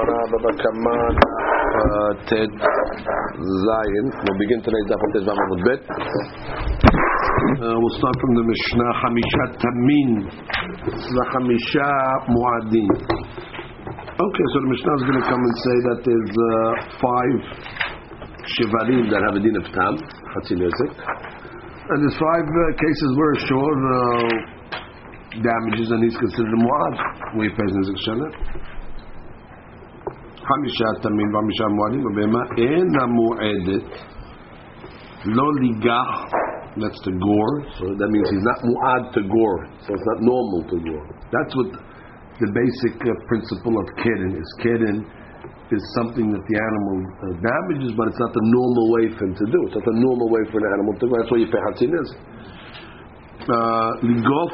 Gemara Baba Kaman uh, Tet Zayin. We'll begin today's daf on Tet Vav Bet. Uh, we'll start from the Mishnah Hamisha Tamin Hamisha Muadin. Okay, so the Mishnah is going to come and say that there's uh, five shivarim that have a din of tam. And there's five uh, cases where sure uh, damages and he's considered a muad. We pay Nezek Shalem. חמישה תמים וחמישה מועדים, ובהמה אינה מועדת, לא ליגח, that's the gore, so that means he's not mu'ad to gore, so it's not normal to gore. That's what the basic uh, principle of kedin is. Kedin is something that the animal uh, damages, but it's not the normal way for him to do. It's not the normal way for an animal to go. That's why you pay hatzin is. Uh, ligof,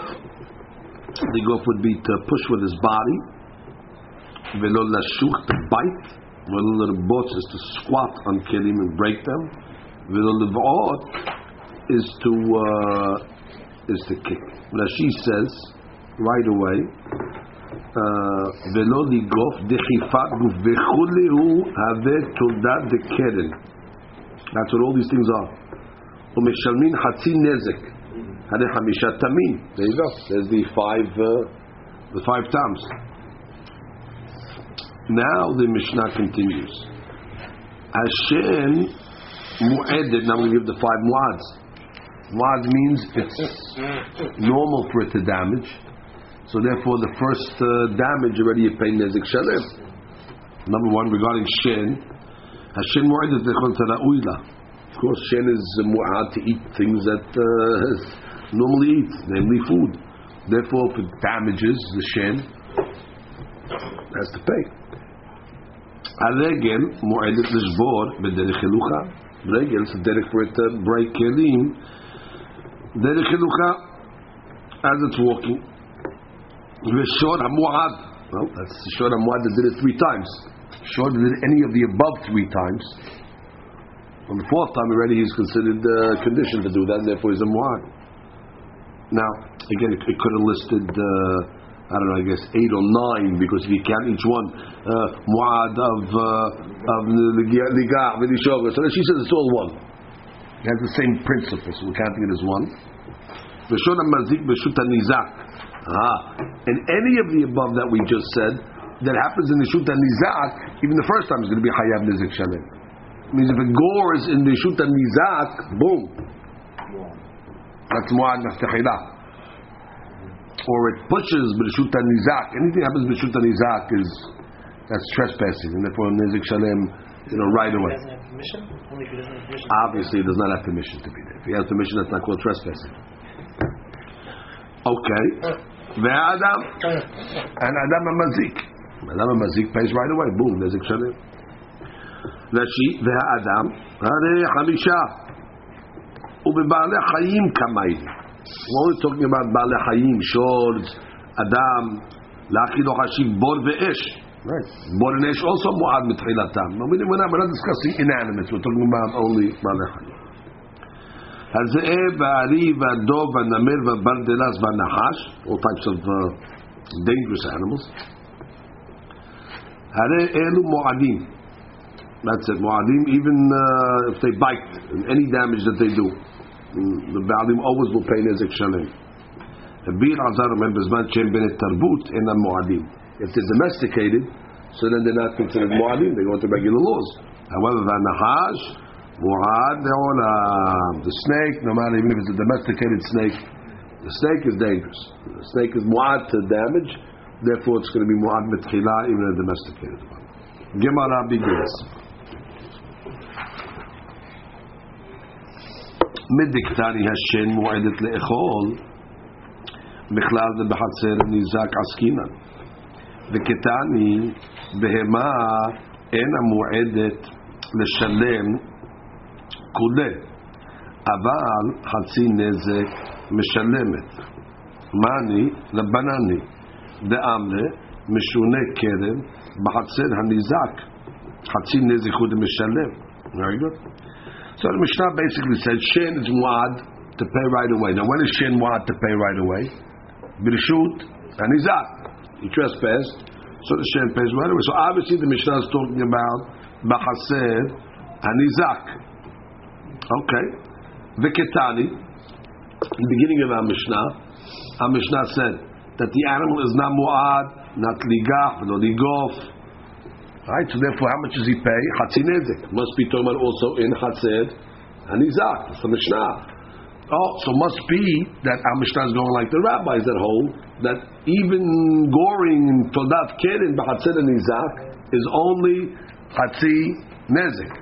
ligof would be to push with his body. Velo lashuch to bite. Velo lerbot is to squat on kelim and break them. Velo levot is to uh, is to kick. Rashi says right away. ולא לגוף דחיפת גוף וכולי הוא הווה תולדת דקרן. That's what all these things are. ומשלמים חצי נזק. הרי חמישה תמים. There you go. There's the five, uh, the five times. Now the Mishnah continues. Hashem mu'edet. Now we give the five mu'ads. Mu'ad means it's normal for it to damage. So therefore, the first uh, damage already you pay nezik shalem. Number one, regarding shen, Hashem mu'edet lechol tara'uila. Of course, shen is mu'ad to eat things that uh, normally eat, namely food. Therefore, if it damages the shen, has to pay. הרגל מועדת לשבור בדרך חילוכה. רגל זה דרך for it to break כלים. דרך חילוכה, as it's walking. ושור המועד, well, that's the shor המועד that did it three times. Shor that did any of the above three times. On the fourth time already he's considered uh, conditioned to do that, and therefore he's a muad. Now, again, it, it could have listed, uh, I don't know, I guess eight or nine, because if you count each one, uh, muad of uh, of ligah, v'lishoga. So she says it's all one. It has the same principle, so we're counting it as one. V'shon mazik b'shut nizak. Ah, and any of the above that we just said that happens in the shut nizak, even the first time is going to be hayav nizik shalem. Means if it gores in the shut nizak, boom, that's muad naftachila Or it pushes b'shut nizak. Anything that happens b'shut nizak is that's trespassing, and therefore nizik shalem, you know, right away. Doesn't have permission? Only if he doesn't have permission. Obviously, he does not have permission to be there. If he has permission, that's not called trespassing. Okay. Ve'adam. And Adam Mazik. Adam Mazik pays right away. Boom, Nezik Shalem. Rashi, Ve'adam. Hare Hamisha. ובבעלי חיים כמיים. We're only talking about בעלי חיים, שולz, אדם, להכין חשיב בור ואש. Right. בור and אש also מועד מתחילתם. We're not, we're not discussing inanimates, we're talking about only בעלי חיים. הזאב והארי והדוב והנמר והברדלס והנחש, all types of uh, dangerous animals. הרי אלו מועדים. That's it, מועדים, even uh, if they bite, and any damage that they do. the Baalim always will pay Nezik Shalem. Bir Azar be in Ben Tarbut in a Mu'adim. If they're domesticated, so then they're not considered Mu'adim, they go into regular laws. However, the Nahash, Mu'ad, uh, the snake, no matter even if it's a domesticated snake, the snake is dangerous. The snake is Mu'ad to damage, therefore it's going to be Mu'ad Mitchila, even a domesticated one. Gemara begins. מדקטני השן מועדת לאכול, בכלל זה בחצר ניזק עסקינן. וקטני, בהמה אינה מועדת לשלם כולה, אבל חצי נזק משלמת. מאני לבנני, דאמנה משונה כרם בחצר הניזק, חצי נזק הוא דמשלם. So the Mishnah basically said Shin is muad to pay right away. Now when is Shin muad to pay right away? Birshut and Nizak. He trespassed, So the Shem pays right away. So obviously the Mishnah is talking about Bachased Hanizak. Okay. Viketani, in the beginning of our Mishnah, our Mishnah said that the animal is not mu'ad, not ligah, not ligof. Right? So therefore, how much does he pay? Chatzinezik. Must be about also in Chatzed Hanizak. That's the Mishnah. Oh, so must be that our Mishnah is going like the rabbis that hold that even goring in Todat Keren b'Chatzed Hanizak is only Chatzi Nezik.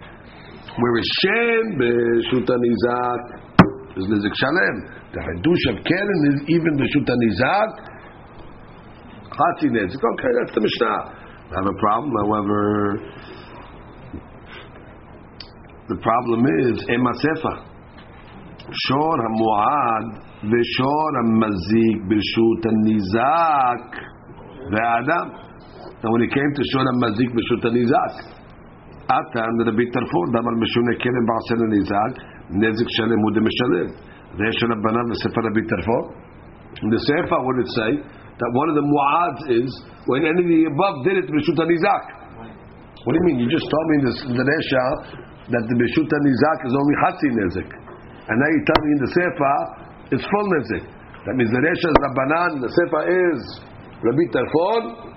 Whereas Shem b'Shut Hanizak is Nezik Shalem. The Hadush of Keren is even b'Shut Hanizak Chatzi. Okay, that's the Mishnah. Have a problem, however, the problem is Emasefa. Shor HaMu'ad v'shor HaMazik b'Shut HaNizak ve'adam. And when he came to Shor HaMazik b'Shut HaNizak, Atan Rabbi Tarfon, Damar Meshune Keren Ba'asel HaNizak, Nezik Shalem Hu Demishalem. Ve'esh Rabbanan v'Sefer Rabbi Tarfon. In the Sefer, it say? That one of the mu'ads is when any of the above did it b'Shut HaNizak. What do you mean? You just told me in the, in the Resha that the b'Shut HaNizak is only Hatzi Nezik. And now you tell me in the Sefer it's full Nezik. That means the Resha is Rabbanan, the Sefer is Rabbi Tarfon.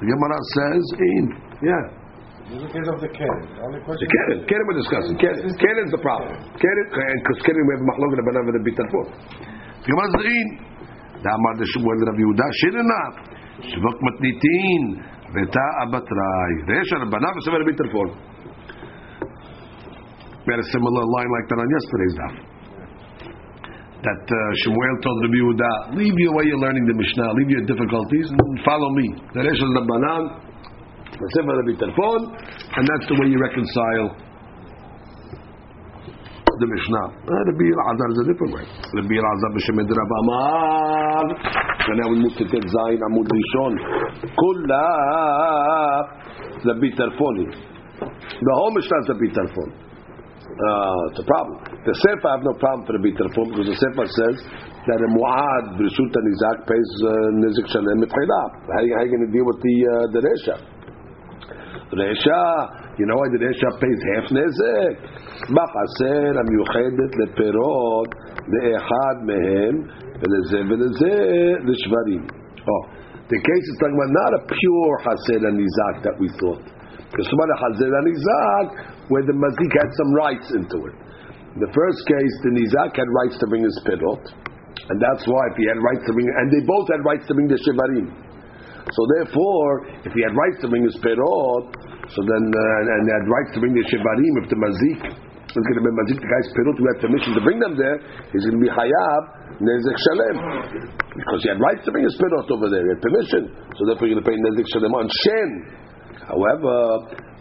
The Gemara says, in. Yeah. In the case of the Keren, the only The Keren, Keren we're discussing. Keren, Keren is the problem. Keren, because Keren we have Mahlok Rabbanan with Rabbi Tarfon. The Gemara says, in. דאמר דשמואל רב יהודה שירנה שבוק מתניתין ותא אבטראי ויש הרבנה וסבר רבי טרפון We had a similar line like that on yesterday's daf. That uh, Shmuel told Rabbi Yehuda, leave your way you're learning the Mishnah, leave your difficulties and follow me. The Resh is Rabbanan, the Sefer Rabbi Tarfon, and that's the way you reconcile the Mishnah. Uh, Rabbi Elazar is a different way. Rabbi Elazar b'shemed Rav Amar. And now we move to Tet Zayin Amud Rishon. Kula Rabbi Tarfoni. The whole Mishnah is Rabbi Tarfon. Uh, it's a problem. The Sefer I have no problem for Rabbi Tarfon because the Sefer says that a Mu'ad b'Rishut Nizak pays uh, Nizik Shalem Mitchilab. How are you going to deal with the uh, the Resha? Resha, you know why the Resha pays half Nizik? בחסר המיוחדת לפירות לאחד מהם ולזה ולזה לשברים. Oh, the case is talking about not a pure חסר הנזק that we thought. Because somebody חסר הנזק where the mazik had some rights into it. In the first case, the nizak had rights to bring his pirot, and that's why if he had rights to bring, and they both had rights to bring the shivarim. So therefore, if he had rights to bring his pirot, so then uh, and they had rights to bring the shivarim, if the mazik is going to be mazik the guy's pirot who had permission to bring them there, he's going to be hayab nezek shalem because he had rights to bring his pirot over there, he had permission. So therefore, you're going to pay nezek shalem on shen. However,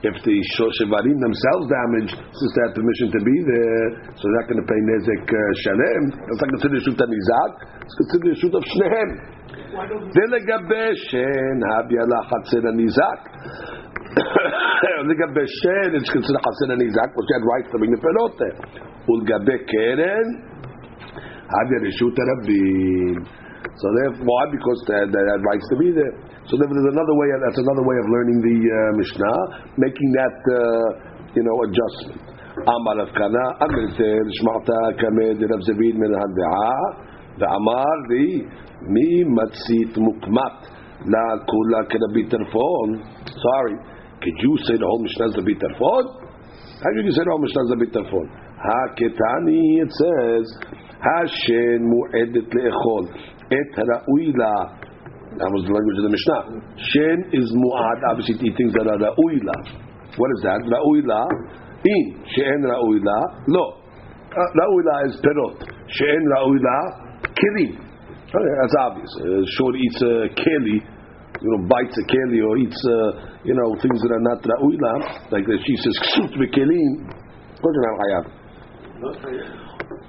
if the shivarim themselves damaged, since they had permission to be there, so they're not going to pay nezek uh, shalem. That's not considered shoot nizak. It's considered shoot of shnehem. ולגבי שן, הביא לה חצר הניזק. לגבי שן, it's considered חסן הניזק, כמו שאין right to bring the פירות ולגבי קרן, הווה רשות הרבים. So therefore, why? Because that, that, that rights to be there. So there's another way. That's another way of learning the uh, Mishnah, making that uh, you know adjustment. Amar Avkana, Amrizer, Shmata, Kamed, Rav Zevid, Min Hadda'a, Ve'amar Li, Mi Matzit Mukmat, La Kula Kerabi Tarfon. Sorry. Could you say the whole Mishnah is the Bitarfon? How could you say the whole Mishnah is the Bitarfon? Haketani, it says, Hashen mu'edet le'echol et ra'uila. That was the language of the Mishnah. Shen is mu'ad, obviously to eat things that are ra'ui. What is that? Ra'uila, in. She'en ra'ui la lo. Uh, ra'ui is perot. She'en ra'ui la kirim. Okay, that's obvious. Uh, sure eats uh, keli you know, bites a keli or eats, uh, you know, things that are not ra'ui la. Like the, she says, ksut v'kelim. What is that hayab?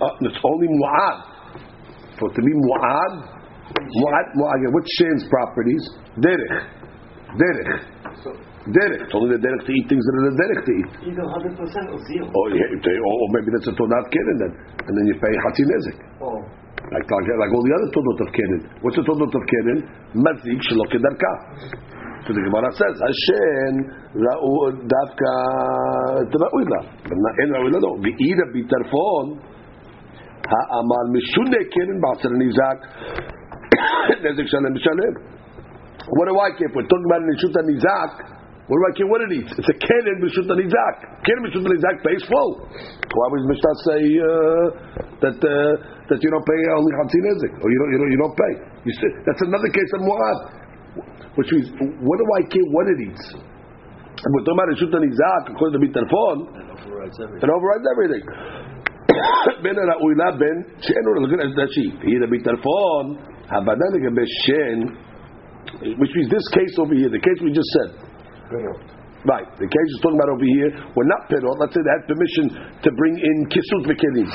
Uh, it's only mu'ad. For to be mu'ad, Mu'ad, mu'ad, what's Shen's properties? Derech. Derech. Derech. It's only the derech to eat things that are the derech to eat. Either 100% or zero. Or, yeah, or, or maybe that's a Todat Keren then. And then you pay Hatzi Nezek. Oh like, talking like all the other Todot of Kenan. What's the Todot of Kenan? Mazik Shalokidarka. So the Gemara says, Hashem Ra'u Davka Ra'uila. En Ra'uila no. Ve'ira Bitarfon Ha'amal Mishune Kenan Ba'asar Nizak Nezik Shalem Shalem. What do I care We're Talking about Nishuta Nizak. What do I care what it eats? It's a Kenan Bishut Nizak. Kenan Bishut Nizak pays full. Why would Mishnah say uh, that uh, that you don't pay only Hamsi Nezik? Or you don't, you don't, you don't pay? You see, that's another case of Mu'ad. Which means, what do I care what it eats? If we're talking about Nishut Nizak, according to Bitarfon, it overrides everything. בין הראוילה בין שאין לו לגבי השלישי. היא לביטרפון, הבנה לגבי שן, which means this case over here, the case we just said. Right, the case is talking about over here, we're not perot, let's say they had permission to bring in kisut v'kelim.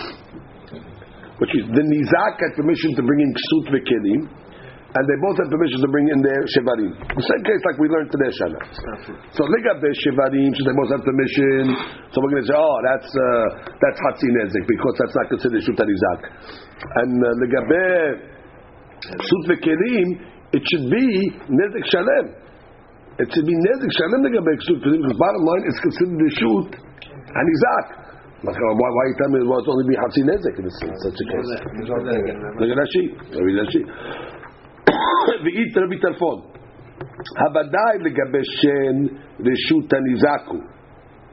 Which is, the nizak had permission to bring in kisut v'kelim, and they both had permission to bring in their shevarim. The same case like we learned today, Shana. So ligabe shevarim, so they both have permission. So we're going to say, oh, that's uh, that's hatzi nezik because that's not considered shut nizak. And uh, ligabe sut v'kelim, it should be nezik shalem. It should be nezik shalem ligabe sut v'kelim because bottom line it's considered a shoot and nizak. Why, why you tell me it was only be hatzi nezik in, this, in such a case? Look at Rashi. Look at Rashi. ואית רבי טלפון. הוודאי לגבי שן רשות הניזקו.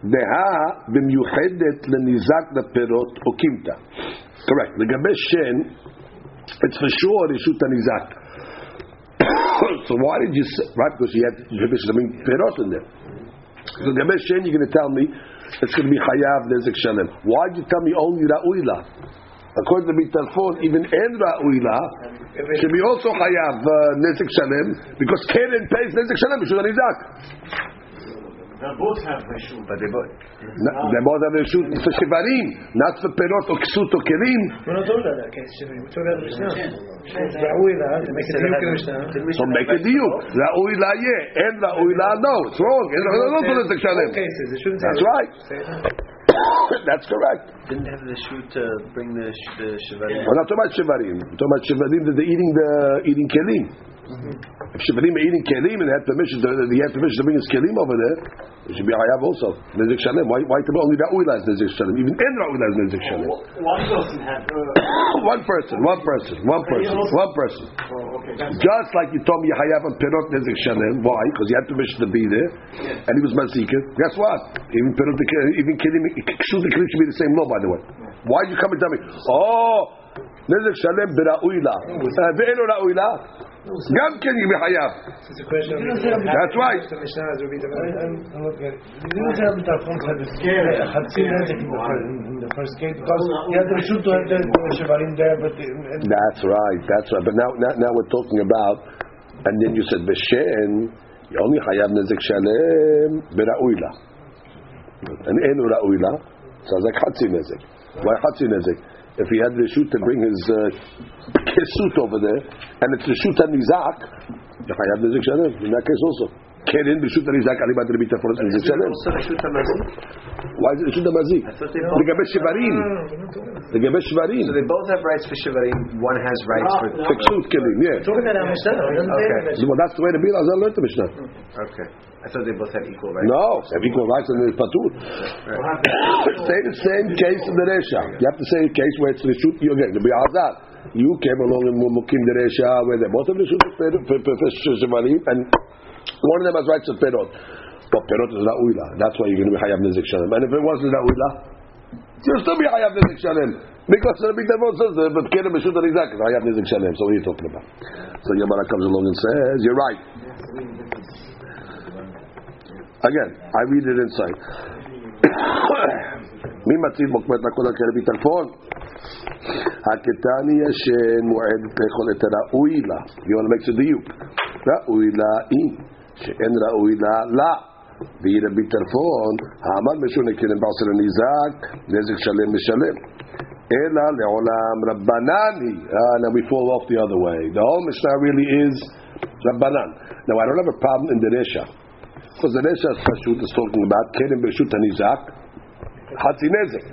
דהה במיוחדת לניזק בפירות או קימתא. correct. לגבי שן, it's for sure רשות הניזק. so why did you say, right, because you had permission to bring פירות in there. So לגבי שן, you're going to tell me it's going to be חייב נזק שלם. Why did you tell me only לה? According to Bitalfon, even en ra'uila should be also chayav uh, nezik shalem because Keren pays nezik shalem b'shul nizak. They both have reshut. But they both. They both have reshut for shivarim, not for perot or ksut or kelim. We're not talking about that case, Shimon. We're talking about the Mishnah. It's Ra'uila, to make a diuk in the Mishnah. So make a diuk. Ra'uila yeah, en ra'uila no. It's wrong. En ra'uila no for nezik shalem. Both cases. It shouldn't say That's right. That's correct. Didn't have the shoot to bring the sh- the shivarim. We're not talking about shivarim. We're talking about shivarim that they're eating the eating kelim. If shivarim are eating kelim and they had permission, to, they had permission to bring his kelim over there, it should be hayav also. Nezik shalem. Why? Why to only ra'uila is nezik shalem? Even en ra'uila is nezik shalem. One person had. Uh, one person, one person, one person, one person. oh, okay. Just like you told me Hayav and Perot Nezik Shalem. Why? Because he had permission to be there, and he was Mazika. Guess what? Even Perot, even Kelim, Kshut the Kelim should be the same law, by the way. Why did you come and tell me? Oh, Nezik Shalem bera'uila. Ve'eno ra'uila. Gam ken you be Hayav. it's a question of. That's right. The Mishnah has repeated. I'm looking at it. You didn't have the phone had the scale. Had seen it in the first, in the first case because he had the shoot to have the Shivarim there, but the, and That's right. That's right. But now, now, now we're talking about, and then you said Beshen. You only Hayav Nezik Shalem bera'uila. And enu ra'uila. Sounds like Hatzi Nezik. Why Hatzi Nezik? If he had the shoot to bring his uh, kesut over there, and it's the shoot and nizak, the Hayav Nezik Shalem. In that case also. Kerin b'shut nizak alibat rebita for Nezik Shalem. Also the shoot amazi. Why is it shoot mazik? I thought they both. לגבי שברים. לגבי שברים. So they both have rights for shivarim. One has rights for. For ksut kelim, yeah. Talking about our Mishnah. it doesn't say Okay. that. Well, that's the way the Bill Azar learned the Mishnah. Okay. I thought they both had equal rights. No, they have equal rights in the Patur. say the same case in the Resha. You have to say a case where it's the shoot you again. The Bi'azar. You came along in Mukim the Resha where they both have the shoot for Shemarim and one of them has rights of Perot. But Perot is Ra'uila. That's why you're going to be Hayav Nezik Shalem. And if it wasn't Ra'uila, you'll still be Hayav Nezik Shalem. Because the Big Devon says, uh, but Kerem B'Shut Arizak is Hayav Nezik Shalem. So what are you talking about? So Yamara comes along and says, you're right. Again, I read it inside. מי מציב מוקמת לכל הקרבי טלפון? הקטני ישן מועדת לאכול את הראוי לה. You want to make a דיוק. ראוי לה אם, שאין ראוי לה לה. והיא רבי טלפון, האמר משונה כרם בעשר הניזק, נזק שלם משלם. אלא לעולם רבנן היא. Ah, now we fall off the other way. The whole Mishnah really is רבנן. Now I don't have a problem in the Resha. Because the Resha Pashut is talking about Kerem B'Shut HaNizak, Hatzi Nezek.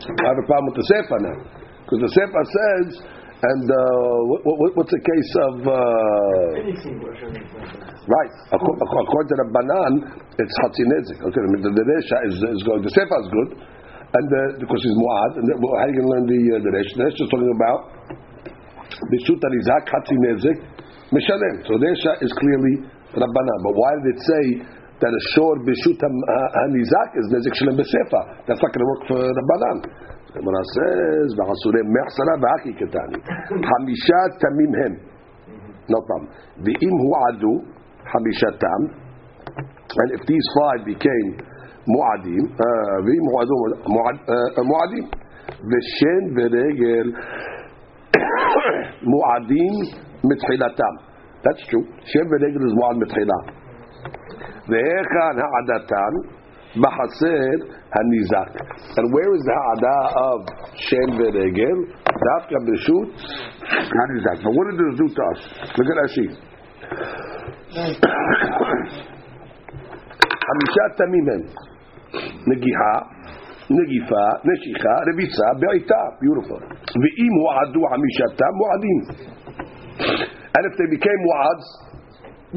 I have a problem with the Sefer now. Because the Sefer says, and uh, what, what, what's the case of? Uh, right, according, according to the banan, it's hatzinezik. Okay, I mean, the, the resha is, is going. The sefer is good, and the, because he's muad. And the, how are you going to learn the uh, the resha? The resha is talking about bishut alizak hatzinezik mishalem. So the resha is clearly rabbanan. But why did it say? That a shor bishut hanizak is nezik shalem b'sefa. That's not going to work for Rabbanan. הגמרא says, ועשורי מחסרה והכי קטני. חמישה תמים הם. עוד פעם, ואם הועדו חמישתם, and if these five became מועדים, ואם הועדו מועדים, ושן ורגל מועדים מתחילתם. That's true. שם ורגל זה מועד מתחילה. והיכן העדתם? בחסר הניזק. And where is the העדה of שם ורגל? דווקא ברשות הניזק. But what did this do to us? Look at Rashi. חמישה תמים הם. נגיחה, נגיפה, נשיכה, רביצה, בעיטה. Beautiful. ואם הועדו חמישתם, מועדים. And if they became muads,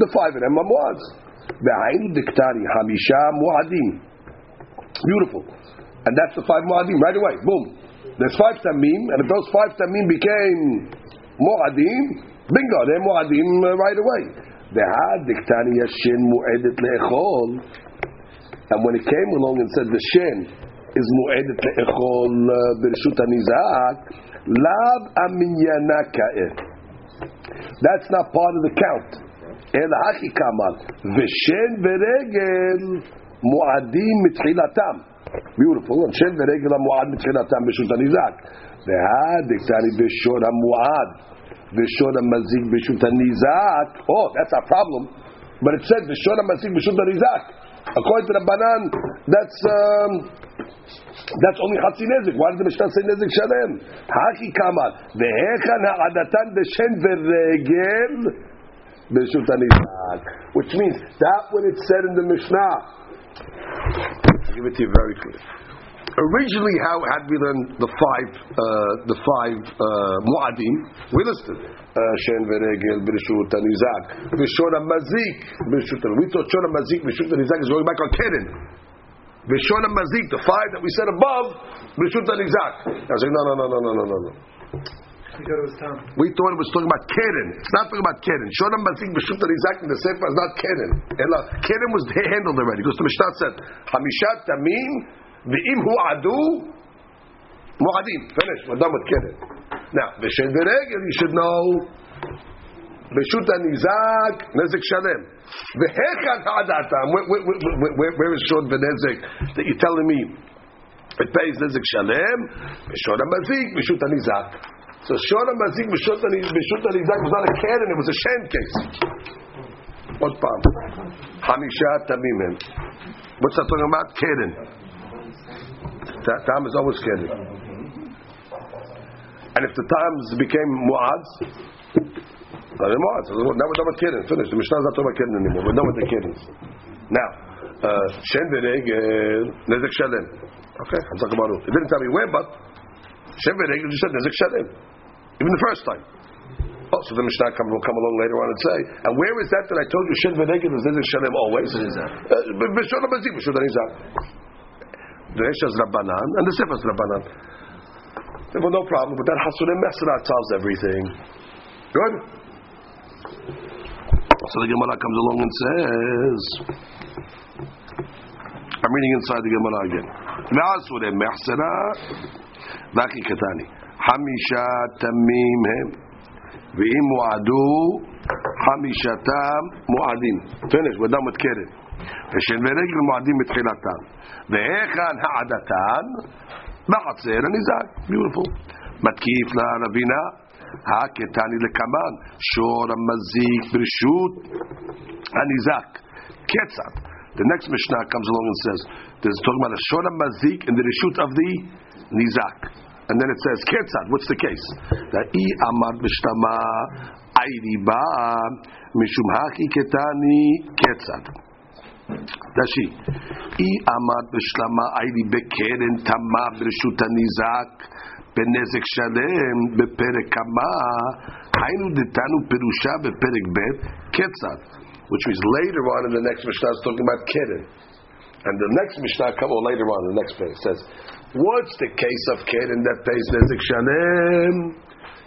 the five of them are muads. בעין דקטרי, חמישה מועדים. Beautiful. And that's the five mu'adim right away. Boom. There's five tamim, and if those five tamim became mu'adim, bingo, they're mu'adim uh, right away. De'adiktani yashin mu'edit le'echol. And when he came along and said the shin is mu'edit le'echol uh, b'rishut anizak, lab. That's not part of the count. El hakikamal. V'shen v'regel. מועדים מתחילתם. Beautiful, and שן ורגל המועד מתחילתם ברשות הניזק. והדקטני בשור המועד, ושור המזיק ברשות הניזק. Oh, that's a problem. But it said בשור המזיק ברשות הניזק. According to the Banan, that's um, that's only חצי נזק. Why did the Mishnah say נזק שלם? הכי כמל, והיכן העדתן בשן ורגל Bishut Anizak. Which means that when it said in the Mishnah, I'll give it to you very clear. Originally, how had we learned the five, uh, the five uh, muadim? We listed Shen Veregel, Bishut Anizak, Bishut Mazik, Bishut. We thought Shon Mazik, Bishut Anizak is going back on Keren. Bishon Mazik, the five that we said above, Bishut Anizak. I was no, no, no, no, no, no, no. We thought it was talking about Keren. It's not talking about Keren. Shonam Basik B'Shut Rizak in the Sefer is not Keren. Keren was handled already. Because the Mishnah said, Hamishat Tamim, V'im Hu Adu, Mu'adim. Finish. We're done with Keren. Now, V'Shen V'Regel, you should know, B'Shut Nizak, Nezek Shalem. V'Hechan Ha'adatam. Where, is Shon V'Nezek that you're telling me? It pays Nezek Shalem, V'Shon Mazik, B'Shut Nizak. So Shona Mazik B'Shut Nizak was not a Keren, it was a sham case. What palm? Hamisha Tamimim. What's that talking about? Keren. Tam is always Keren. And if the Tams became now they're Mu'ads. Now we're done with Keren. Finished. The Mishnah is not talking about Keren anymore. We're done with the Kerens. Now, uh, Shen Nezek Shalem. Okay, I'm talking about it. It didn't tell me where, but Shem Veregel just said Nezek Shalem. Even the first time. Oh, so the Mishnah come, will come along later on and say, and where is that that I told you Shem Veregel is Nezek Shalem always? B'Shon HaMazik, B'Shon HaNizak. The Resha is Rabbanan, and the Sefer is Rabbanan. Well, no problem, but that Hasurim Mesra tells everything. Good? So the Gemara comes along and says, I'm reading inside the Gemara again. V'asure mechsera v'aki katani. Hamisha tamim hem. V'im mu'adu hamishatam mu'adim. Finish. We're done with Keren. ושל ורגל מועדים בתחילתם. והיכן העדתן? בחצר הניזק. Beautiful. מתקיף לרבינה. הקטני לקמן. שור המזיק ברשות הניזק. כיצד? The next Mishnah comes along and says, there's talking about a shor mazik in the reshut of the nizak. And then it says, Ketzad, what's the case? That i amar b'shtama ayriba mishum haki ketani ketzad. Rashi. I amad b'shlama ayri bekeren tama b'reshut hanizak בנזק שלם בפרק כמה, היינו דתנו פירושה בפרק ב' קצת, which means later on in the next Mishnah is talking about keren. And the next Mishnah, come on later on in the next page, says, what's the case of keren that pays nezek shalem?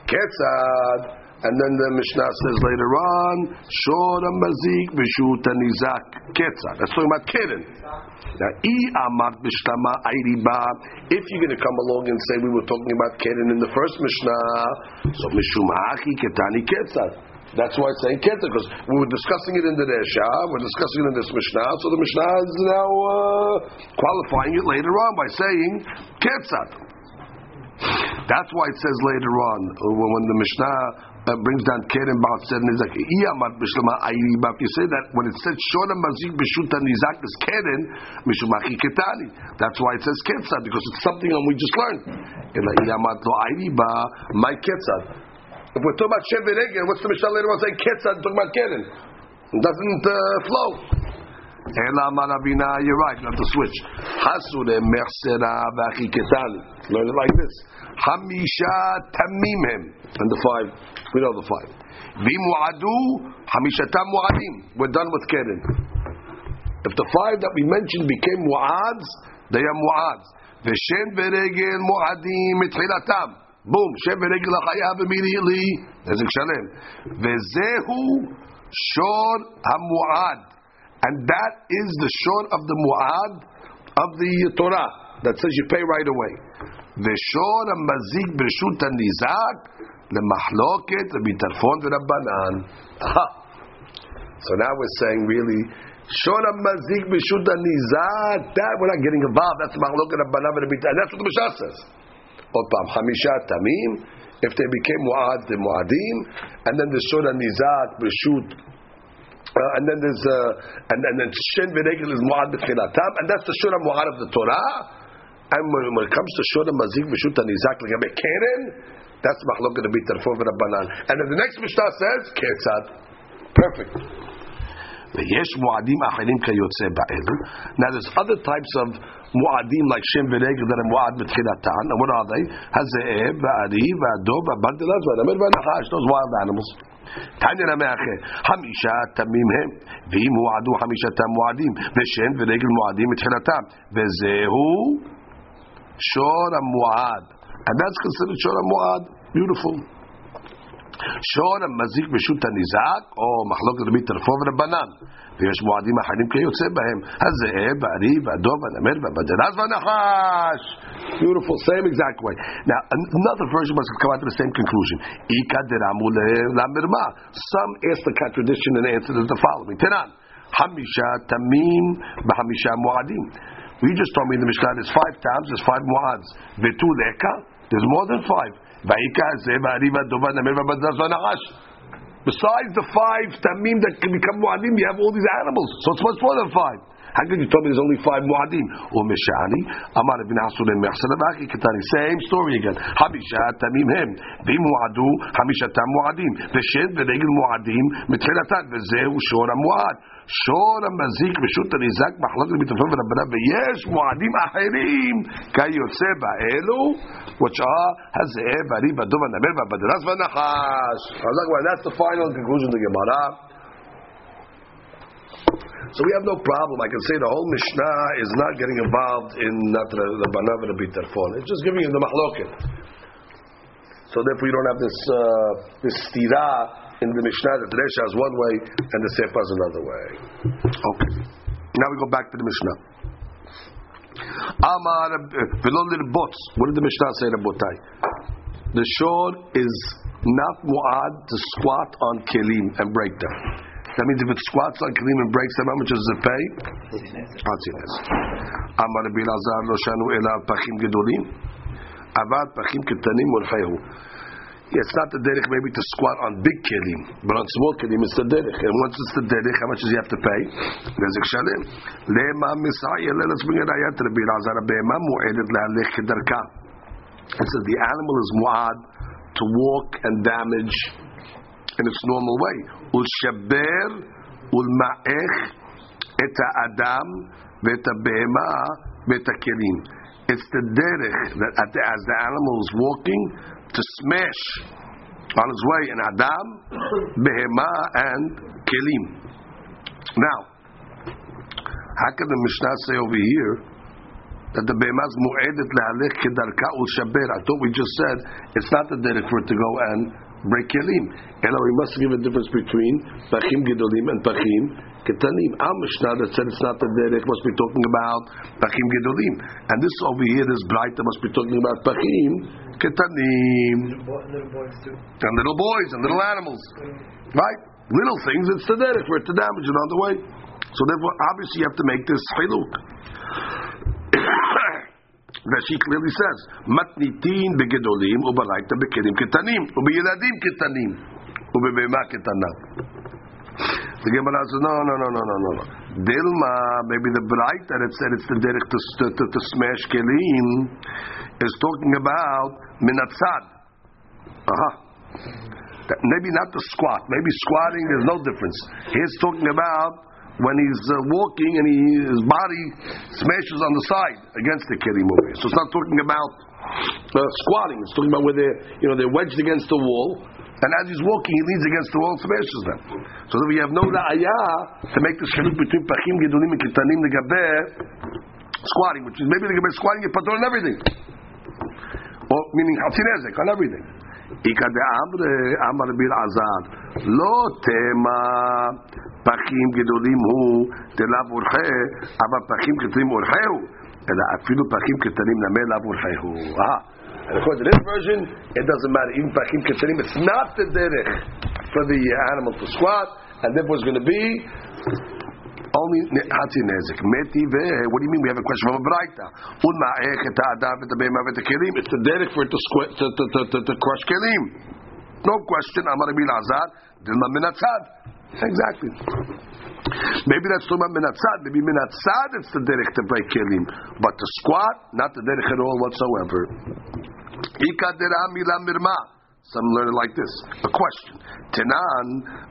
Ketzad. And then the Mishnah says later on, Shor mazik b'shut nizak ketzad. That's talking about keren. Now, i ayriba. If you're going to come along and say we were talking about keren in the first Mishnah, so mishum haki ketani ketzad. That's why it's saying ketzad because we were discussing it in the Resha, we're discussing it in this Mishnah, so the Mishnah is now uh, qualifying it later on by saying ketzad. That's why it says later on uh, when, the Mishnah uh, brings down keren about said nizak. If you say that when it says shona mazik b'shuta nizak is keren mishumachi ketani. That's why it says ketzad because it's something that we just learned. My ketzad. If we're talking about shev what's the Mishnah later on saying ketzad? Talking about keren. It doesn't uh, flow. Ela marabina, you're right, you have to switch. Hasure mersera v'achi ketani. Learn it like this. Hamisha Tamimim. And the five, we know the five. Vimuadu, hamishatam muadim. We're done with keren. If the five that we mentioned became muads, they are muads. V'shen v'regel muadim mitchilatam. Boom, shem v'regel chayav immediately. Nezek shalem. V'zehu shor hamuad. And that is the short of the muad of the Torah that says you pay right away. V'shor mazik b'rshut nizak lemachloket lebitarfon v'rabbanan. So now we're saying really shor mazik b'rshut nizak. That we're not getting involved. That's machloket rabbanan v'rabitan. That's what the Mishnah says. Otpam hamisha tamim. If they became muad, the muadim, and then the shor nizak b'rshut uh, and then there's uh, and, and then shen v'regel is muad b'tchilatam, and that's the shura muad of the Torah. And when, when it comes to shura mazik v'shut nizak l'gabe keren, that's machloket to be tarfov v'rabbanan. And then the next mishnah says ketzad, perfect. ויש מועדים אחרים כיוצא באלו. Now there's other types of מועדים like שם ורגל that are מועד בתחילתן. And what are they? הזאב, והארי, והדוב, והבנדלת, והנמר והנחש. Those wild animals. תניא למאחר, חמישה תמים הם, ואם הועדו חמישתם מועדים, ושם ורגל מועדים מתחילתם, וזהו שור המועד. And that's considered שור המועד. Beautiful. שור המזיק בשו"ת הניזק, או מחלוקת רבי טרפו ורבנן. ויש מועדים אחרים כיוצא בהם, הזאב, הארי, והדוב, הנמר, והבדרז והנחש. Beautiful, same exact way. Now, another version must come out to the same conclusion. Ika deramu lamirma. Some ask the contradiction and answer is the following. Tenan, hamisha tamim b'hamisha muadim. You just told me in the Mishnah there's five times, there's five muads. Vetu leka, there's more than five. Besides the five tamim that can become muadim, you have all these animals. So it's much more than five. How could you tell me there's only five muadim? Or mishani, amar ibn Hasur and Mechsalabaki Katani. Same story again. Hamisha tamim hem. Vimuadu, hamisha tam muadim. Veshed v'regel muadim, mitchilatan, v'zehu shora muad. שור המזיק בשו"ת הניזק מחלוקת מתופף ורבנה ויש מועדים אחרים כיוצא באלו which are הזאב, הריב, הדוב, הנמר, והבדרס והנחש. That's the final conclusion of the Gemara. So we have no problem. I can say the whole Mishnah is not getting involved in not the Banav and the Bitarfon. It's just giving you the Mahloket. So therefore you don't have this uh, this stira in the Mishnah that the Resha is one way and the Sefer is another way. Okay. Now we go back to the Mishnah. Amar eh, v'lo bots. What did the Mishnah say, Rabotai? The shor is not muad to squat on kelim and break them. That means if it squats on kelim and breaks them, how much does it pay? Hatzines. Amar Bilazar lo shanu ela pachim gedolim. Avad pachim ketanim yeah, it's not the derech maybe to squat on big kelim, but on small kelim it's the derech. And once it's the derech, how much does he have to pay? There's a shalim. Lema misaya. Let us bring a ayat to Rabbi Lazar. Be'ema mu'edet le'alech kederka. It says the animal is mu'ad to walk and damage in its normal way. Ul shaber ul ma'ech et ha'adam ve'et ha'be'ema ve'et ha'kelim. It's the derech that as the animal is walking, to smash on his way an adam, behema, and kelim. Now, how can the Mishnah say over here that the behema is mu'edet lehalech kedarka ul shaber? I thought we just said it's not the derech for it to go and break kelim. And we must give a difference between pachim gedolim and pachim ketanim. Our Mishnah that said it's not the derech must be talking about pachim gedolim, and this over here, this brighter must be talking about pachim ketanim Little boys too. and little boys and little animals, right? Little things, it's the derech for it to damage it on the way. So therefore, obviously, you have to make this chiluk. that she clearly says, matnitin begedolim ubalaita bekedim ketanim ubeyeladim ketanim ubebema ketanam. The Gemara says, no, no, no, no, no, no, no. Dilma, maybe the bright that it said it's the derech to, to, to, to smash kelim is talking about minatzad. Uh-huh. That maybe not the squat. Maybe squatting, there's no difference. He's talking about when he's uh, walking and he, his body smashes on the side against the kelim over. So it's not talking about uh, squatting. It's talking about where they're, you know, they're wedged against the wall. And as he's walking, he leans against the wall and smashes them. So that we have no ra'ayah to make the shiluk between pachim, gedulim, and kitanim, legaber squatting, which is maybe legaber squatting, you put on everything. Or meaning chatinezek, on everything. Ika de amre, amar bil azad. Lo tema pachim gedolim hu delav urche, aber pachim ketanim urchehu. אלא אפילו פחים קטנים נמי לאו urchehu. And according to this version, it doesn't matter. Even pachim ketanim, it's not the derech for the animal to squat, and therefore it's going to be only hati nezik. Meti. What do you mean? We have a question from a braita. It's the derech for it to, squ- to, to, to, to, crush kelim. No question. Amar Rabbi Lazar. Dilma. Exactly. Maybe that's talking about minatzad. Maybe minatzad it's the derech to break kelim. But to squat, not the derech at all whatsoever. Some learn it like this. A question. Tenan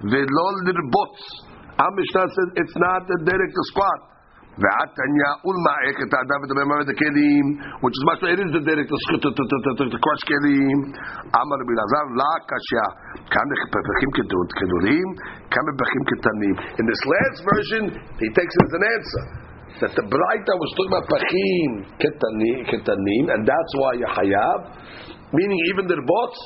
velol. Our Mishnah says it's not the derek to squat. Which is much it is the derek to crush Rabbi Lazar la kashya. Kam bechim kedurim, kam bechim ketanim. In this last version, he takes it as an answer that the Braita was talking about pachim ketanim, and that's why you hayab, meaning even the bots.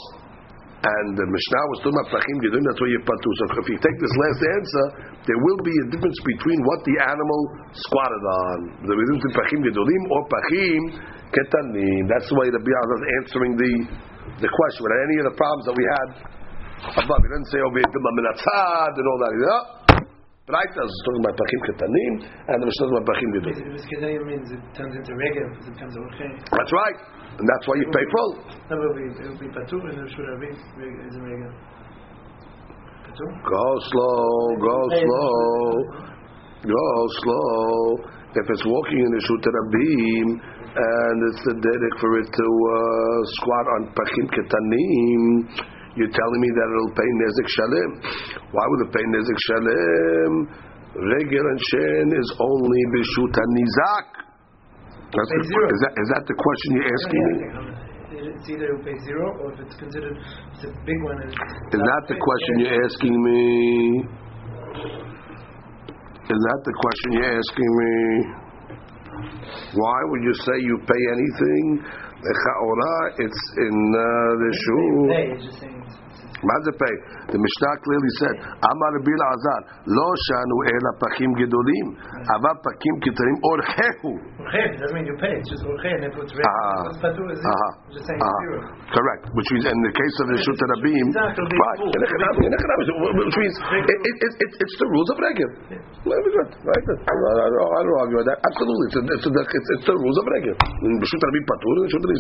And the Mishnah was talking about pachim gedulim. That's why you patu. So if you take this last answer, there will be a difference between what the animal squatted on, the difference between pachim gedulim or pachim ketanim. That's way the Bial is answering the the question. Without any of the problems that we had above, he didn't say over here and all that. You know? Braita is talking about pachim ketanim, and the Mishnah is about pachim gedulim. This means it turns into regular because it becomes okay. That's right, and that's why you pay full. No, but it will be patur and it should have been is a regular. Go slow, go slow, go slow. If it's walking in the Shut Rabim, and it's the derek for it to uh, squat on Pachim Ketanim, you're telling me that it'll pay Nezik Shalem. Why would it pay Nezik Shalem? Regel and Shen is only Bishut Nizak. That's the- Is that, is that the question you're asking me? It's either it will pay zero or if it's considered it's a big one. Is that the question you're asking me? Is that the question you're asking me? Why would you say you pay anything? It's in uh, the shul. Mazape, the Mishnah clearly said, Amar Bil Azar, Lo Shanu Ela Pakim Gedolim, Ava Pakim Kitarim Orchehu. Orchehu doesn't mean you pay, it's just Orchehu, and if ah, it's red, uh-huh. it's just saying uh-huh. zero. Correct, which means in the case of the Shut Rabim, right, which means it, it, it, it's the rules of Regel. Yeah. Right? I don't argue with that. Absolutely, it's, it's, it's, it's the rules of Regel. In Shut Rabim Patur, in Shut Rabim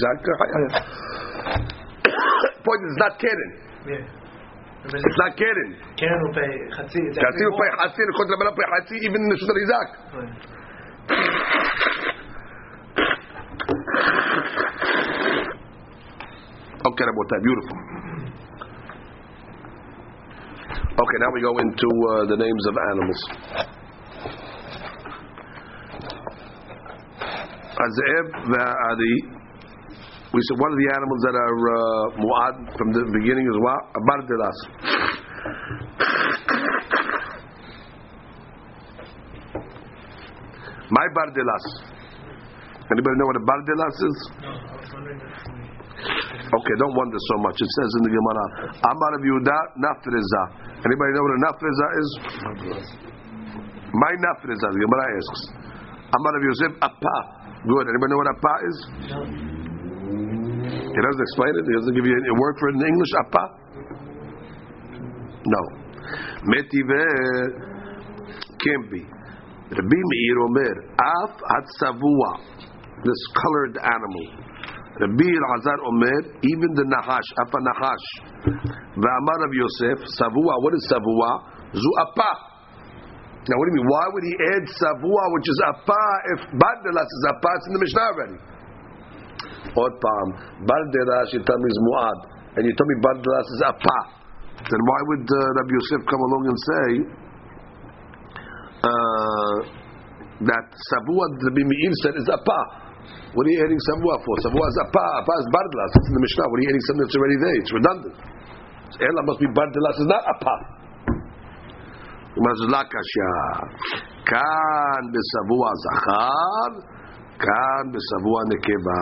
Point is not kidding. It's not Karen. Karen will pay Hatsi. Hatsi will pay Hatsi, and Chod Rabbanah pay Hatsi, even in the Shudar Isaac. Okay, that. beautiful. Okay, now we go into uh, the names of animals. הזאב והארי we said one of the animals that are uh, mu'ad from the beginning is what? A bardelas. My bardelas. Anybody know what a bardelas is? No. Okay, don't wonder so much. It says in the Gemara, Amar of Yehuda, nafreza. Anybody know what a nafreza is? My nafreza, the Gemara asks. Amar of Yosef, apa. Good. Anybody know what apa is? He doesn't explain it. He doesn't give you a word for it in English. Apa. No. Metive can be. Rabbi Meir Omer, af hatzavua, this colored animal. Rabbi Azar Omer, even the nahash, apa nahash. V'amar of Yosef, savua. What is savua? Zu apa. Now, what do you mean? Why would he add savua, which is apa, if bardelas is apa? It's in the Mishnah already. Od pam, bardelas you tell me is muad, and you tell me bardelas is apa. Then why would uh, Rabbi Yosef come along and say uh, that savua Rabbi Meir said is apa? What are you adding savua for? Savua is apa. Apa is bardelas. It's in the Mishnah. What are you adding something that's already there? It's redundant. So Ela must be bardelas is not apa. Mazlakasha. Kan besavua zachar. Kan besavua nekeva.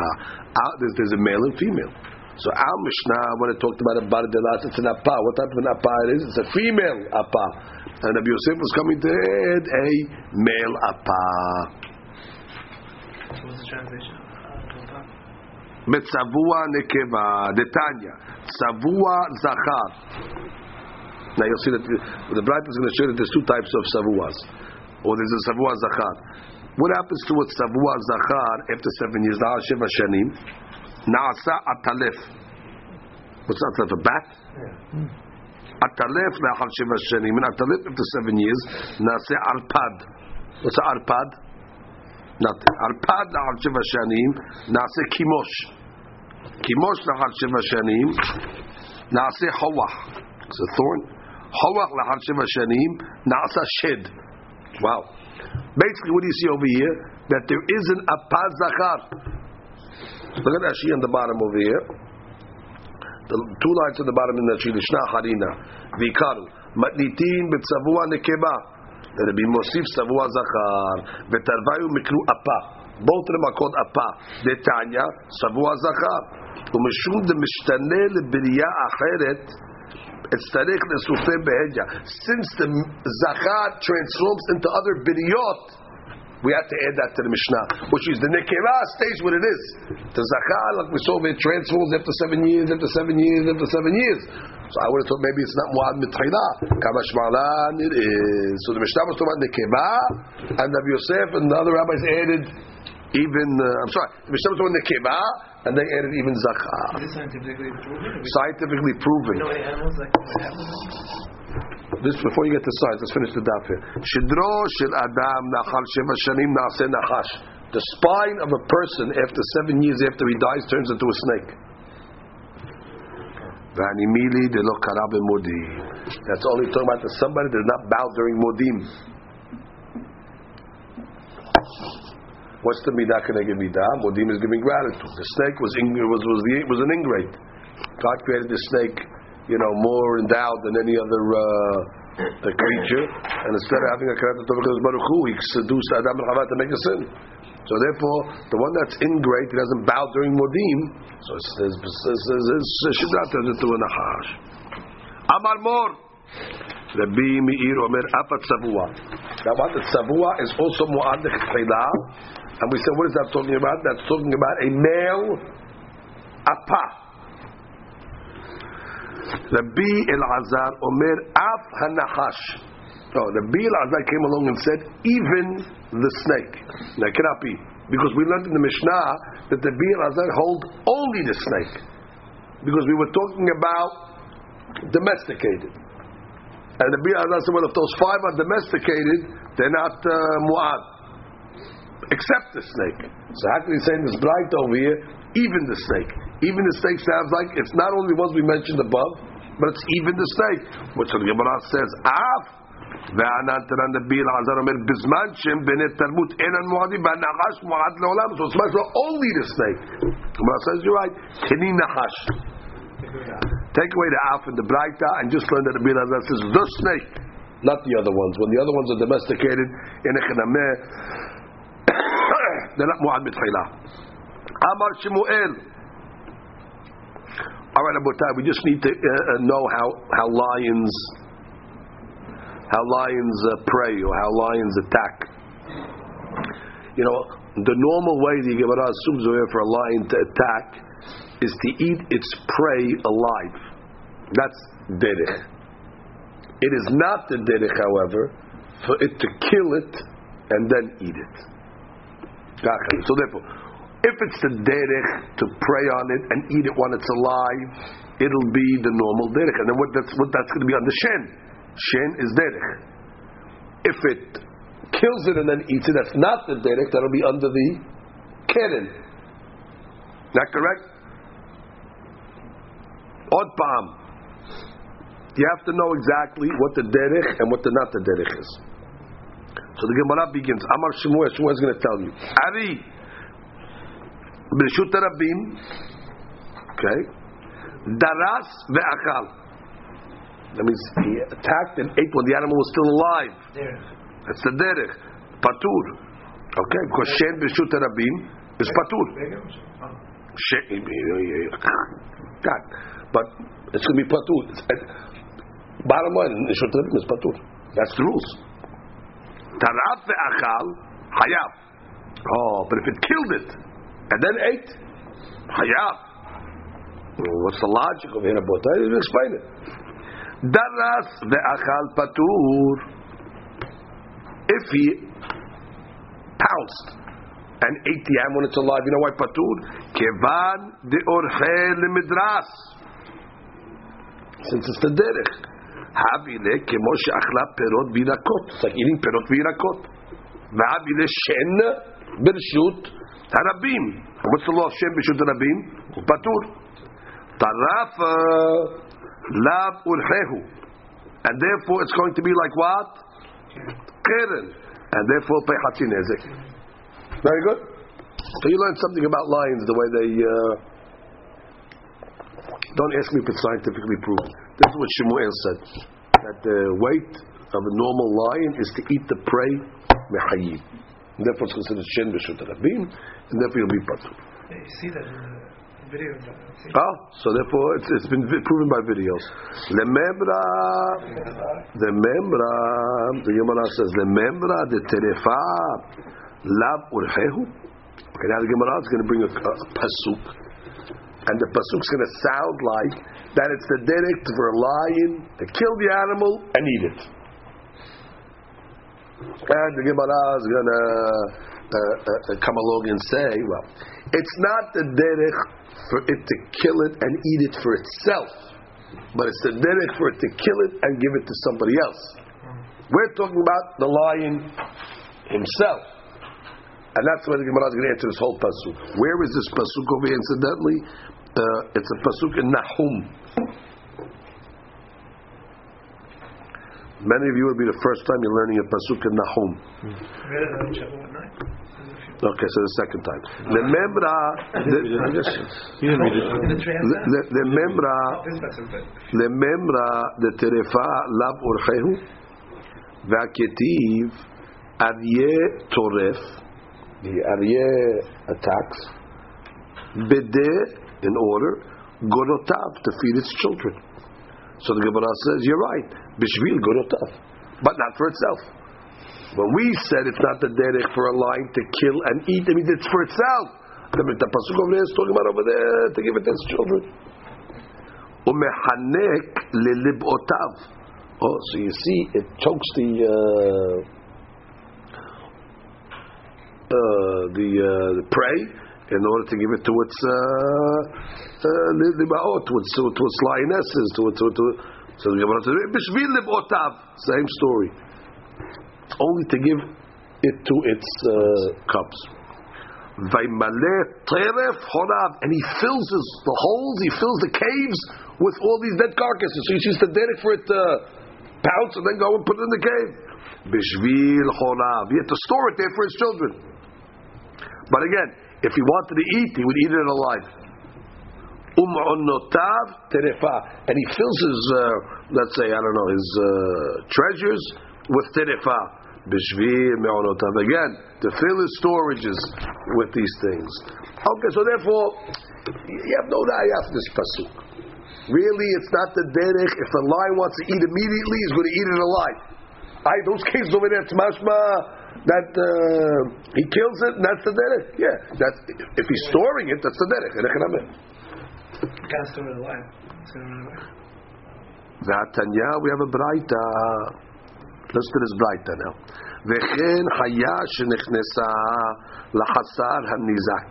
Out there's, there's a male and female. So our Mishnah, when it talked about a bardelas, it's an apa. What type of an apa it is? It's a female apa. And Rabbi Yosef was coming to add a male apa. What's the translation? Betzavua nekeva. Detanya. Savua zachar. Now you'll see that the, the Bright is going to show that there's two types of savuas. Or there's a savua zachar. What happens to what Savua Zachar after seven years? Shiva Shanim. Naasa Atalef. What's that? Atalef? A bat? Atalef Nahal Shiva Shanim. And Atalef after seven years. Naase Arpad. What's Arpad? Nothing. Arpad Nahal Shiva Shanim. Naase Kimosh. Kimosh Nahal Shiva Shanim. Naase Hawah. It's a thorn. Hawah Nahal Shiva Shanim. Naasa Shed. Wow. Basically, what do you see over here? That there is an apad zachar. Look at Rashi on the bottom over here. The two lines at the bottom in the Rashi, Lishna Harina, Vikaru, Matnitin betzavua nekeba. There will be Mosif savua zachar, betarvayu mikru apa. Both of them are called apa. Detanya, savua zachar. ומשום דמשתנה לבריאה אחרת, It's nesufim. Since the zakat transforms into other bidiyot, we have to add that to the Mishnah, which is the Nekeva stays what it is. The zakat, like we saw, it transforms after seven years, after seven years, after seven years. So I would have thought maybe it's not Muad Mitchila. Kamashmalan it is. So the Mishnah was talking about Nekeva, and Rabbi Yosef and the other rabbis added even, uh, I'm sorry, the Mishnah was talking about Nekeva, and they added even Zachar. Scientifically proven? Scientifically proven. You animals that this? Before you get to science, let's finish the daf here. Shidro shel adam nachal sheva shanim naaseh nachash. The spine of a person after seven years after he dies turns into a snake. V'animili de lo kara. That's only talking about that somebody that did not bow during modim. What's the midah keneged midah? Modim is giving gratitude. The snake was ing- was was, the, was an ingrate. God created the snake, you know, more endowed than any other uh, creature, and instead of having a karat Baruch Hu, he seduced Adam and Chava to make a sin. So therefore, the one that's ingrate, he doesn't bow during modim. So it's it's shidrat into a nahash. Amar mor. Rabbi Meir Omer Afat Savua. Now what the Savua is also Mu'ad Chayla. And we said, what is that talking about? That's talking about a male apa. the Rabbi Elazar Omer Af Hanachash. No, Rabbi Elazar came along and said, even the snake. It cannot be. Because we learned in the Mishnah that the Rabbi Elazar hold only the snake. Because we were talking about domesticated. And the Rabbi Elazar said, well, if those five are domesticated, they're not uh, Mu'ad Except the snake. So how can he say in this blight over here, even the snake? Even the snake sounds like it's not only the ones we mentioned above, but it's even the snake. Which the Gemara says, Av וענן תנן נבי אלעזר אומר, בזמן שהם בני תלמוד אינן מועדים, והנחש מועד לעולם, so it's much only the snake. Gemara says, you're right, תני נחש. Take away the alf and the braita and just learn that the Rabbi Elazar says, the snake, not the other ones. When the other ones are domesticated, in a chenameh, they're not mu'ad mitchilah. Amar Shemuel. All right, Abutai, we just need to uh, uh, know how, how lions how lions uh, prey or how lions attack. You know, the normal way the Gemara assumes for a lion to attack is to eat its prey alive. That's derech. It is not the derech, however, for it to kill it and then eat it. So therefore, if it's the derech to prey on it and eat it when it's alive, it'll be the normal derech. And then what that's, what that's going to be on the shen. Shen is derech. If it kills it and then eats it, that's not the derech, that'll be under the keren. That correct? Odd palm. You have to know exactly what the derech and what the not the derech is. So the Gemara begins. Amar Shmuel. Shmuel is going to tell you. Ari. B'rishut Rabim. Okay. Daras ve'achal. That means he attacked and ate when the animal was still alive. There. That's the derech. Patur. Okay. Because Shen b'rishut Rabim is patur. God. But it's going to be patur. Bottom line, Rishut Rabim is patur. That's the rules. Taraf ve'achal, hayav. Oh, but if it killed it and then ate, hayav. What's the logic of here I didn't explain it. Daras ve'achal patur. If he pounced and ate the animal when it's alive, you know why patur? Kevan de orche lemidras. Since it's the derech. Havile kemo she'achla perot virakot. It's like eating perot virakot. V'havile shen bershut harabim. What's the law of shen bershut harabim? Patur. Taraf lav urhehu. And therefore it's going to be like what? Keren. And therefore pay hatzin nezek. Very good. So you learned something about lions, the way they. Uh, don't ask me if it's scientifically proven. This is what Shemuel said. That the weight of a normal lion is to eat the prey mechayim. And therefore it's considered shen b'shut rabim, and therefore you'll be patur. You see that in the video. Oh, so therefore it's, it's been proven by videos. Lemembra, the membra, the Gemara says, Lemembra de terefa lab urhehu. Okay, now the Gemara is going to bring a, a, a pasuk, and the pasuk's going to sound like that it's the derek for a lion to kill the animal and eat it. And the Gemara is going to uh, uh, come along and say, well, it's not the derech for it to kill it and eat it for itself, but it's the derech for it to kill it and give it to somebody else. We're talking about the lion himself. And that's why the Gemara is going to answer this whole pasuk. Where is this pasuk over incidentally? Uh, it's a pasuk in Nahum. Many of you will be the first time you're learning a pasuk in Nahum. Read it on Shavuot night. Okay, so the second time. Remember, the, You didn't read it. In the translation. remember, This pasuk, but remember the terefa lab orchehu, והכתיב אריה טורף, the אריה attacks, בדה, in order, gorotav, to feed its children. So the Gemara says, you're right, bishvil gorotav, but not for itself. When we said it's not the derech for a lion to kill and eat, it means it's for itself. The, the pasuk over there is talking about over there to give it to its children. Oh, so you see, it chokes the uh, uh, the, uh, the prey in order to give it to its uh, uh, libaot, to its lionesses, to to, to so the Gemara says bishvil libotav. Same story. Only to give it to its uh, cubs. And he fills his, the holes, he fills the caves with all these dead carcasses. So he sees the derek for it to pounce and then go and put it in the cave. He had to store it there for his children. But again, if he wanted to eat, he would eat it alive. Um'onotav terefa. And he fills his, uh, let's say, I don't know, his uh, treasures with terefa. Bishvil me'onotav. Again, to fill his storages with these things. Okay, so therefore, you have no raya for this pasuk. Really, it's not the derech. If a lion wants to eat immediately, he's going to eat it alive. I those cases over there, it's that uh, he kills it, and that's the derech. Yeah, that's if he's storing it, that's the derech. Can't store it alive. It's going to run away. We have a braita. Listen to this braita now. V'chen haya shenechnesa lachasar hanizak.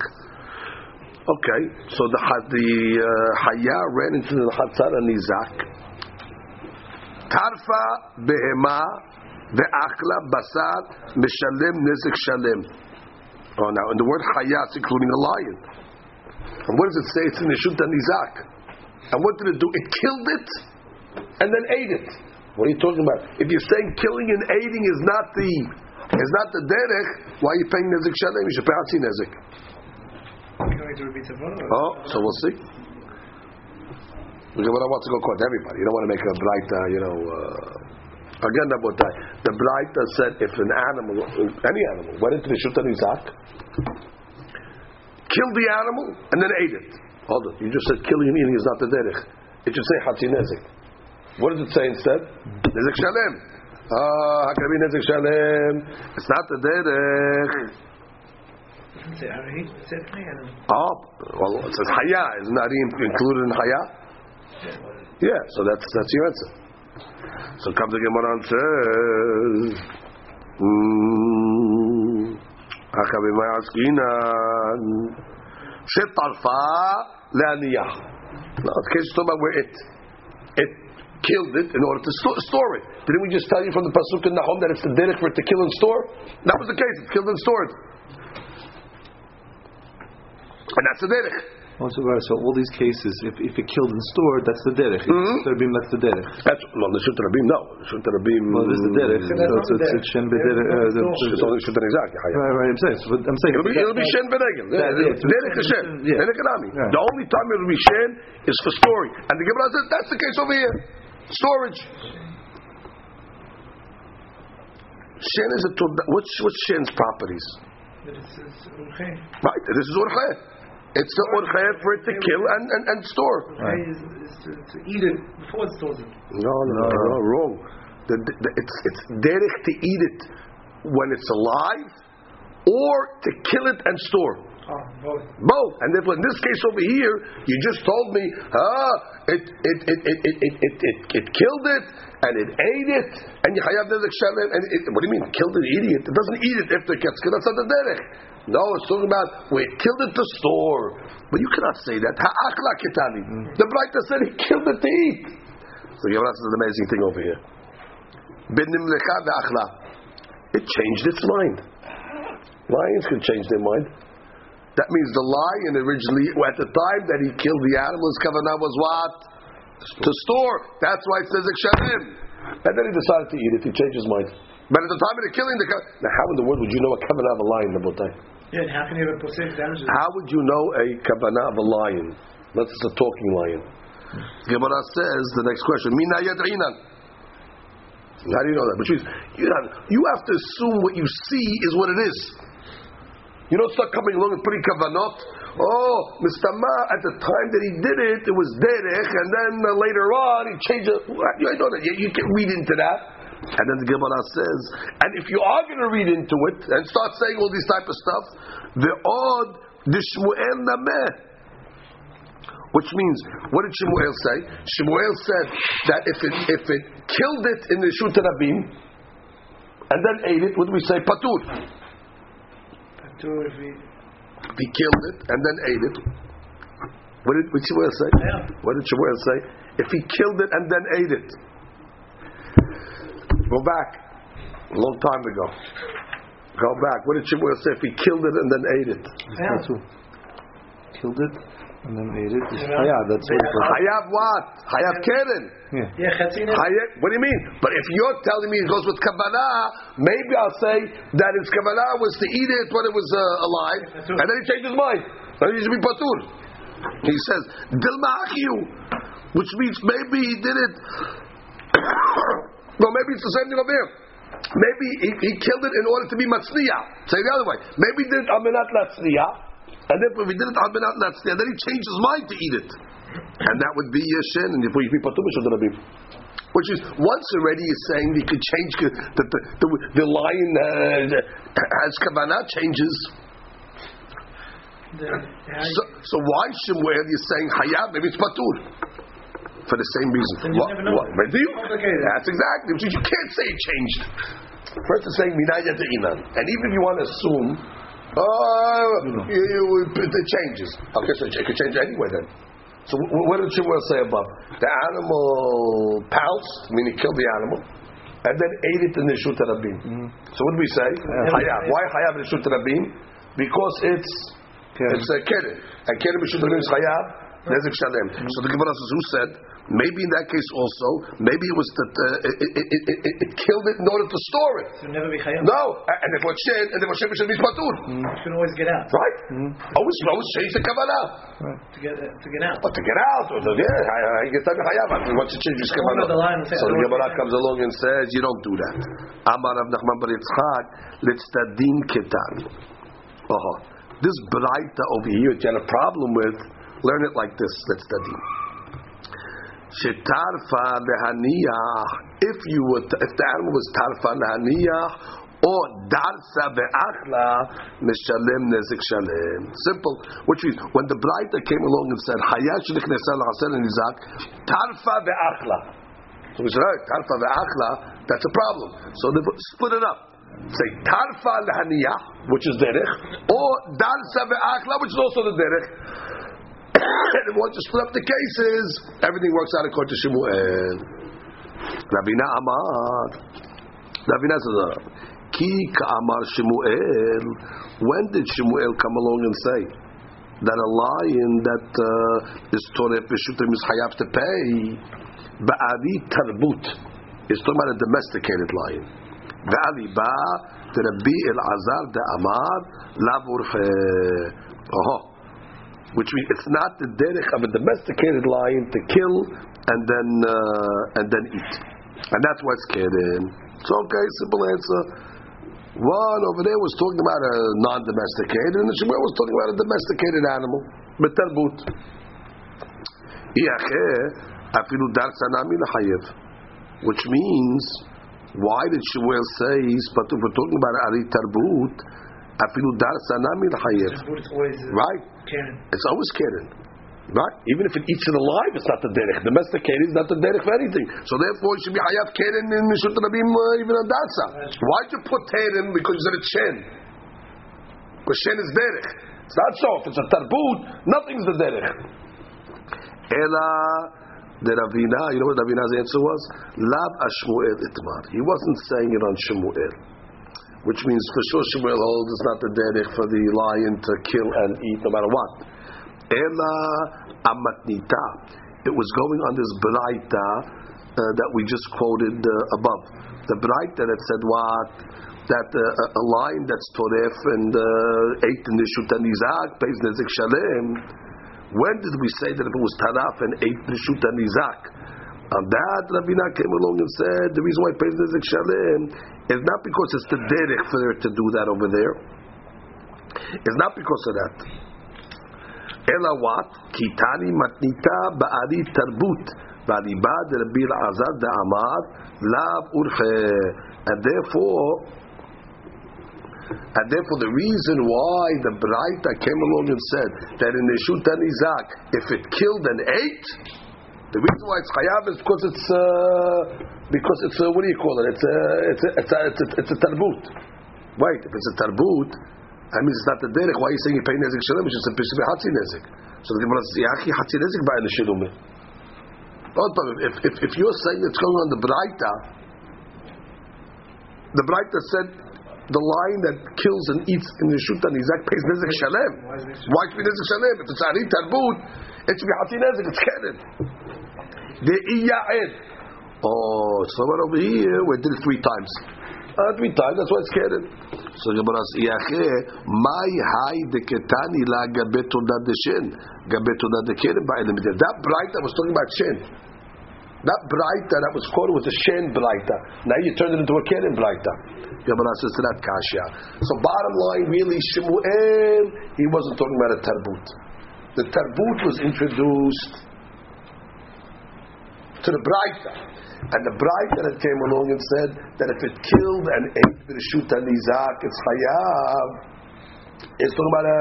Okay, so the the uh, haya ran into the chatzar hanizak. Tarfa behema ve'achla basar mishalem nezik shalem. Oh, now, in the word haya, it's including a lion. And what does it say? It's in the Shut Nizak. And what did it do? It killed it and then ate it. What are you talking about? If you're saying killing and eating is not the is not the derech, why are you paying nezik shalem? You should pay atzi nezik. You're going to repeat the photo? Oh, so we'll see. Because what I want to go quote everybody. You don't want to make a braita, you know. Uh, again, Rabotai, the braita said if an animal, any animal, went into the Shutan Izak, killed the animal and then ate it. Hold on, you just said killing and eating is not the derech. It should say hatzi nezik. What does it say instead? Nezik shalem. Ah, how can nezik shalem? It's not the derech. It said, I mean, it said, hey, animal. Oh, well, it says haya. Isn't that included in haya? Yeah, so that's that's your answer. So comes the Gemara and says, "Hmm, "Achabimai askinan shetarfa leaniyah." No, the case is talking about where it it killed it in order to store, store it. Didn't we just tell you from the pasuk in Nahum that it's the derech for it to kill and store? That was the case. It's killed and stored, and that's the derech. Also, right, so all these cases, if, if it killed and stored, that's the derech. If Mhm. Rabim, that's the derech. That's no, the Shut Rabim. No, Shut Rabim. Well, this is the derech. So it's, it's, the it's Shen B'derech. Uh, It's only Shut Nizak. Right, right, I'm saying. So, I'm saying. It'll be, it'll be Shen Benegel. That is. Derek is Shen. Yeah. Derek Anami. The only time it'll be Shen is for storing. And the Gemara says that's the case over here. Storage. Shen is a what's what's Shen's properties? But it says. Right. This is Urche. It's the Urche for it to kill and, and, and store. Okay is, is to, to eat it before it stores it. No, no, no, wrong. The, the, the- it's it's derech to eat it when it's alive, or to kill it and store. Oh, both. Both. And therefore, in this case over here, you just told me, ah, it it it it it it it, it, it killed it and it ate it, and you hayav nezek shalem. And it, what do you mean, killed it, eating it? It doesn't eat it after it gets killed. That's not the derech. No, it's talking about we killed it to store. But you cannot say that. Ha'akla kitani. Mm. The Braita said he killed it to eat. So Gemara says an amazing thing over here. Binim lecha ve'achla. It changed its mind. Lions can change their mind. That means the lion originally, at the time that he killed the animal, his kavanah was what? To store. That's why it says ekshavim. And then he decided to eat it. He changed his mind. But at the time of the killing, the now how in the world would you know a kavanah of a lion, Rabotai? Yeah, how can you have a posek damages? How would you know a kavanah of a lion? That's a talking lion. Gemara says the next question. Mina yad'inan. How do you know that? Which means you have, you have to assume what you see is what it is. You don't start coming along and putting kavanot. Oh, Mr. Ma, at the time that he did it, it was derech, and then uh, later on he changed it. You know that. You, you can read into that. And then the Gemara says, and if you are going to read into it and start saying all this type of stuff, the odd the Shmuel nameh. Which means, what did Shemuel say? Shemuel said that if it if it killed it in the Shut Rabim and then ate it, what do we say? Patur. If we, If he killed it and then ate it, what did, what did Shemuel say? Yeah. What did Shemuel say? If he killed it and then ate it. Go back. A long time ago. Go back. What did Shemuel say? If he killed it and then ate it. yeah. Killed it. And then ate it. It's Hayav. That's what it Hayav what? Hayav keren. Yeah, Chatzin is. Hayav, what do you mean? But if you're telling me it goes with Kabbalah, maybe I'll say that his Kabbalah was to eat it when it was uh, alive, and then he changed his mind. Then he should be patur. He says, Dilma achiu, which means maybe he did it. No, maybe it's the same thing over here. Maybe he, he killed it in order to be matzliya. Say the other way. Maybe he did it amenat and then if he did it amenat latzliya, then he changed his mind to eat it, and that would be yeshen, and if we be b'shul rabim. Which is once already is saying he could change the the, the, the lion uh, has kavanah changes. So, so why Shemuel is saying hayav? Maybe it's patur for the same reason. What- what- but do you? That's exactly. You can't say it changed. First it's saying minaya to inan, and even if you want to assume, oh, you, you, it changes. Okay, so it could change anyway then. So what did Shemuel say above? The animal pounced, meaning killed the animal, and then ate it in the Shut Rabim. So what do we say? Hayav. Why Hayav in the Shut Rabim? Because it's Keren. it's a keren, and keren b'Shut Rabim is Hayav. Nezek Shalem. So the Gemara says, who said? Maybe in that case also, maybe it was that uh, it, it, it, it, killed it in order to store it. Should never be Chayav. No, and if it's shed, and if it's shed, it should be patur, You can always get out. right? Always, always change the kavanah. To get to get out. But to get out, or to, yeah, he gets time to chayav. Once you change his the kavanah. line will say, So the Gemara comes along and says, you don't do that. Amar Rav Nachman bar Yitzchak, litztadin ketan. Uh-huh. This braita over here, you had a problem with, learn it like this, litztadin. Shetarfa lehaniyah. If you were, if the animal was tarfa lehaniyah, or darsa be'achla, mishalem nezik shalem. Simple. Which means, when the Braita came along and said, Hayash niknesa l'hasen nizak, tarfa be'achla. So we said, right, tarfa be'achla, that's a problem. So they split it up. Say tarfa lehaniyah, which is derech, or darsa be'achla, which is also the derech. And once you split up the cases, everything works out according to Shemuel. Rabina Amar. Rabina says, Ki ka'amar Shemuel. When did Shemuel come along and say that a lion that uh, is toref b'shutim is hayav to pay? Ba'ari tarbut. It's talking about a domesticated lion. Ba'ari ba to Rabbi El-Azar de Amar lavur Oh which means it's not the derech of a domesticated lion to kill and then uh, and then eat, and that's what's keren. So okay, simple answer. One over there was talking about a non-domesticated, and the Shmuel was talking about a domesticated animal, betarbut. afilu dar sanami lachayev, which means why did Shmuel say? But if we're talking about ari tarbut, afilu dar sanami lachayev, It's always right? It's always keren. Right? Even if it eats it alive, it's not the derech. Domesticated is not the derech for anything. So therefore, it should be hayav keren in Mishut Rabim, uh, even on Datsa. Why'd you put keren? Because you said it's shen. Because shen is derech. It's not so. If it's a tarbut, nothing's the derech. Ela the Ravina, you know what Ravina's answer was? Lab Ashmuel itmar. He wasn't saying it on Shemuel. Which means for sure Shemuel holds it's not the derech for the lion to kill and eat no matter what. Ela amatnita. It was going on this braita uh, that we just quoted uh, above. The braita that said what? That uh, a lion that's toref and uh, ate in the shutan izak pays nezik shalem. When did we say that if it was taraf and ate the shutan izak? On that, Ravina came along and said the reason why pays Nezek Shalem is not because it's the derech for her to do that over there. It's not because of that. Ela what? Kitani matnita ba'ali tarbut ba'liba de Rabbi Azad da'amad Amar lav urche. And therefore, and therefore, the reason why the Braita came along and said that in the Shutanizak, if it killed and ate, the reason why it's chayav is because it's uh, because it's uh, what do you call it it's a it's a it's a, it's a, it's a tarbut wait if it's a tarbut I mean, it's not the derech. Why are you saying you pay nezik shalom? It's just a piece of hatzi nezik. So the Gemara says, "Yachi hatzi nezik by the shilume." If, if if you're saying it's going on the braita, the braita said the lion that kills and eats in the Shuta Nizak pays Nezek Shalem. Why should be Nezek Shalem? If it's Ari Tarbut, it should be Hati Nezek, it's Keren. The Iya'ed. Oh, someone over here, we did it three times. Uh, three times, that's why it's Keren. So Gemara says, Iyache, my Hai de Ketani la Gabe Toda de Shin, Gabe Toda Keren ba'elim. That bright that was talking about shen. That Braita that was quoted was a Shen Braita. Now you turned it into a Keren Braita. Gemara says to that Kasha. So bottom line, really, Shemuel, he wasn't talking about a Tarbut. The Tarbut was introduced to the Braita. And the Braita that came along and said that if it killed and ate Birshut and Isaac, it's Chayav. It's talking about a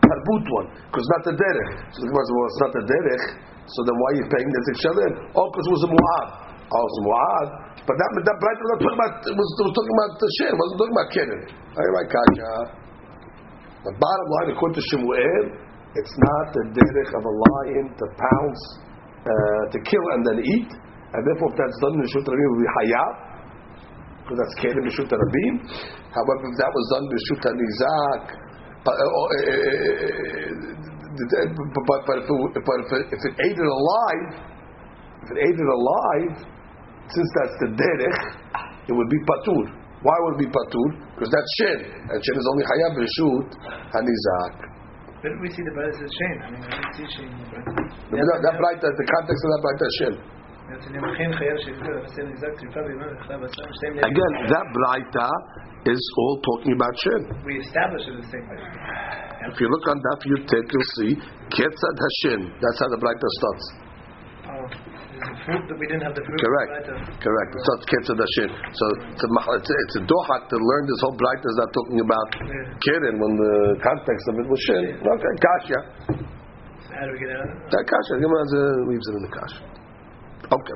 Tarbut one. Because not the Derech. So the well, it's not the Derech. So then why are you paying the Shalem? Oh, because it was a Mu'ad. Oh, it was Mu'ad. But that, that Braita was talking about, it was, it was talking about the Shem, wasn't talking about Keren. All right, Kasha. The bottom line, according to Shemuel, it's not the derech of a lion to pounce, to kill and then eat, and therefore if that's done in Rishut Rabim, will be hayab, because that's Keren Rishut Rabim. However, if that was done in Rishut Nizak, but, uh, uh, but, but, if it, but if, it, if it ate it alive, if it ate it alive, since that's the derech, it would be patur. Why would it be patur? Because that's shen, and shen is only hayab reshut hanizak. Where do we see the Bible says shame? I mean, I don't see shame. That, that bright, the context of that bright is shen. Again, that braita is all talking about shen. We establish it the same way. If you look on Daf Yud Tet, you'll see Ketzad Hashen. That's how the braita starts. Oh, fruit that we didn't have the fruit. Correct. Right, Correct. It starts Ketzad Hashen. So it's a, mach- it's a, it's a dohak to learn this whole braita is not talking about Keren when the context of it was shen. Okay, kasha. How do we get out of it? That kasha. Gemara uh, leaves it in the kasha. Okay.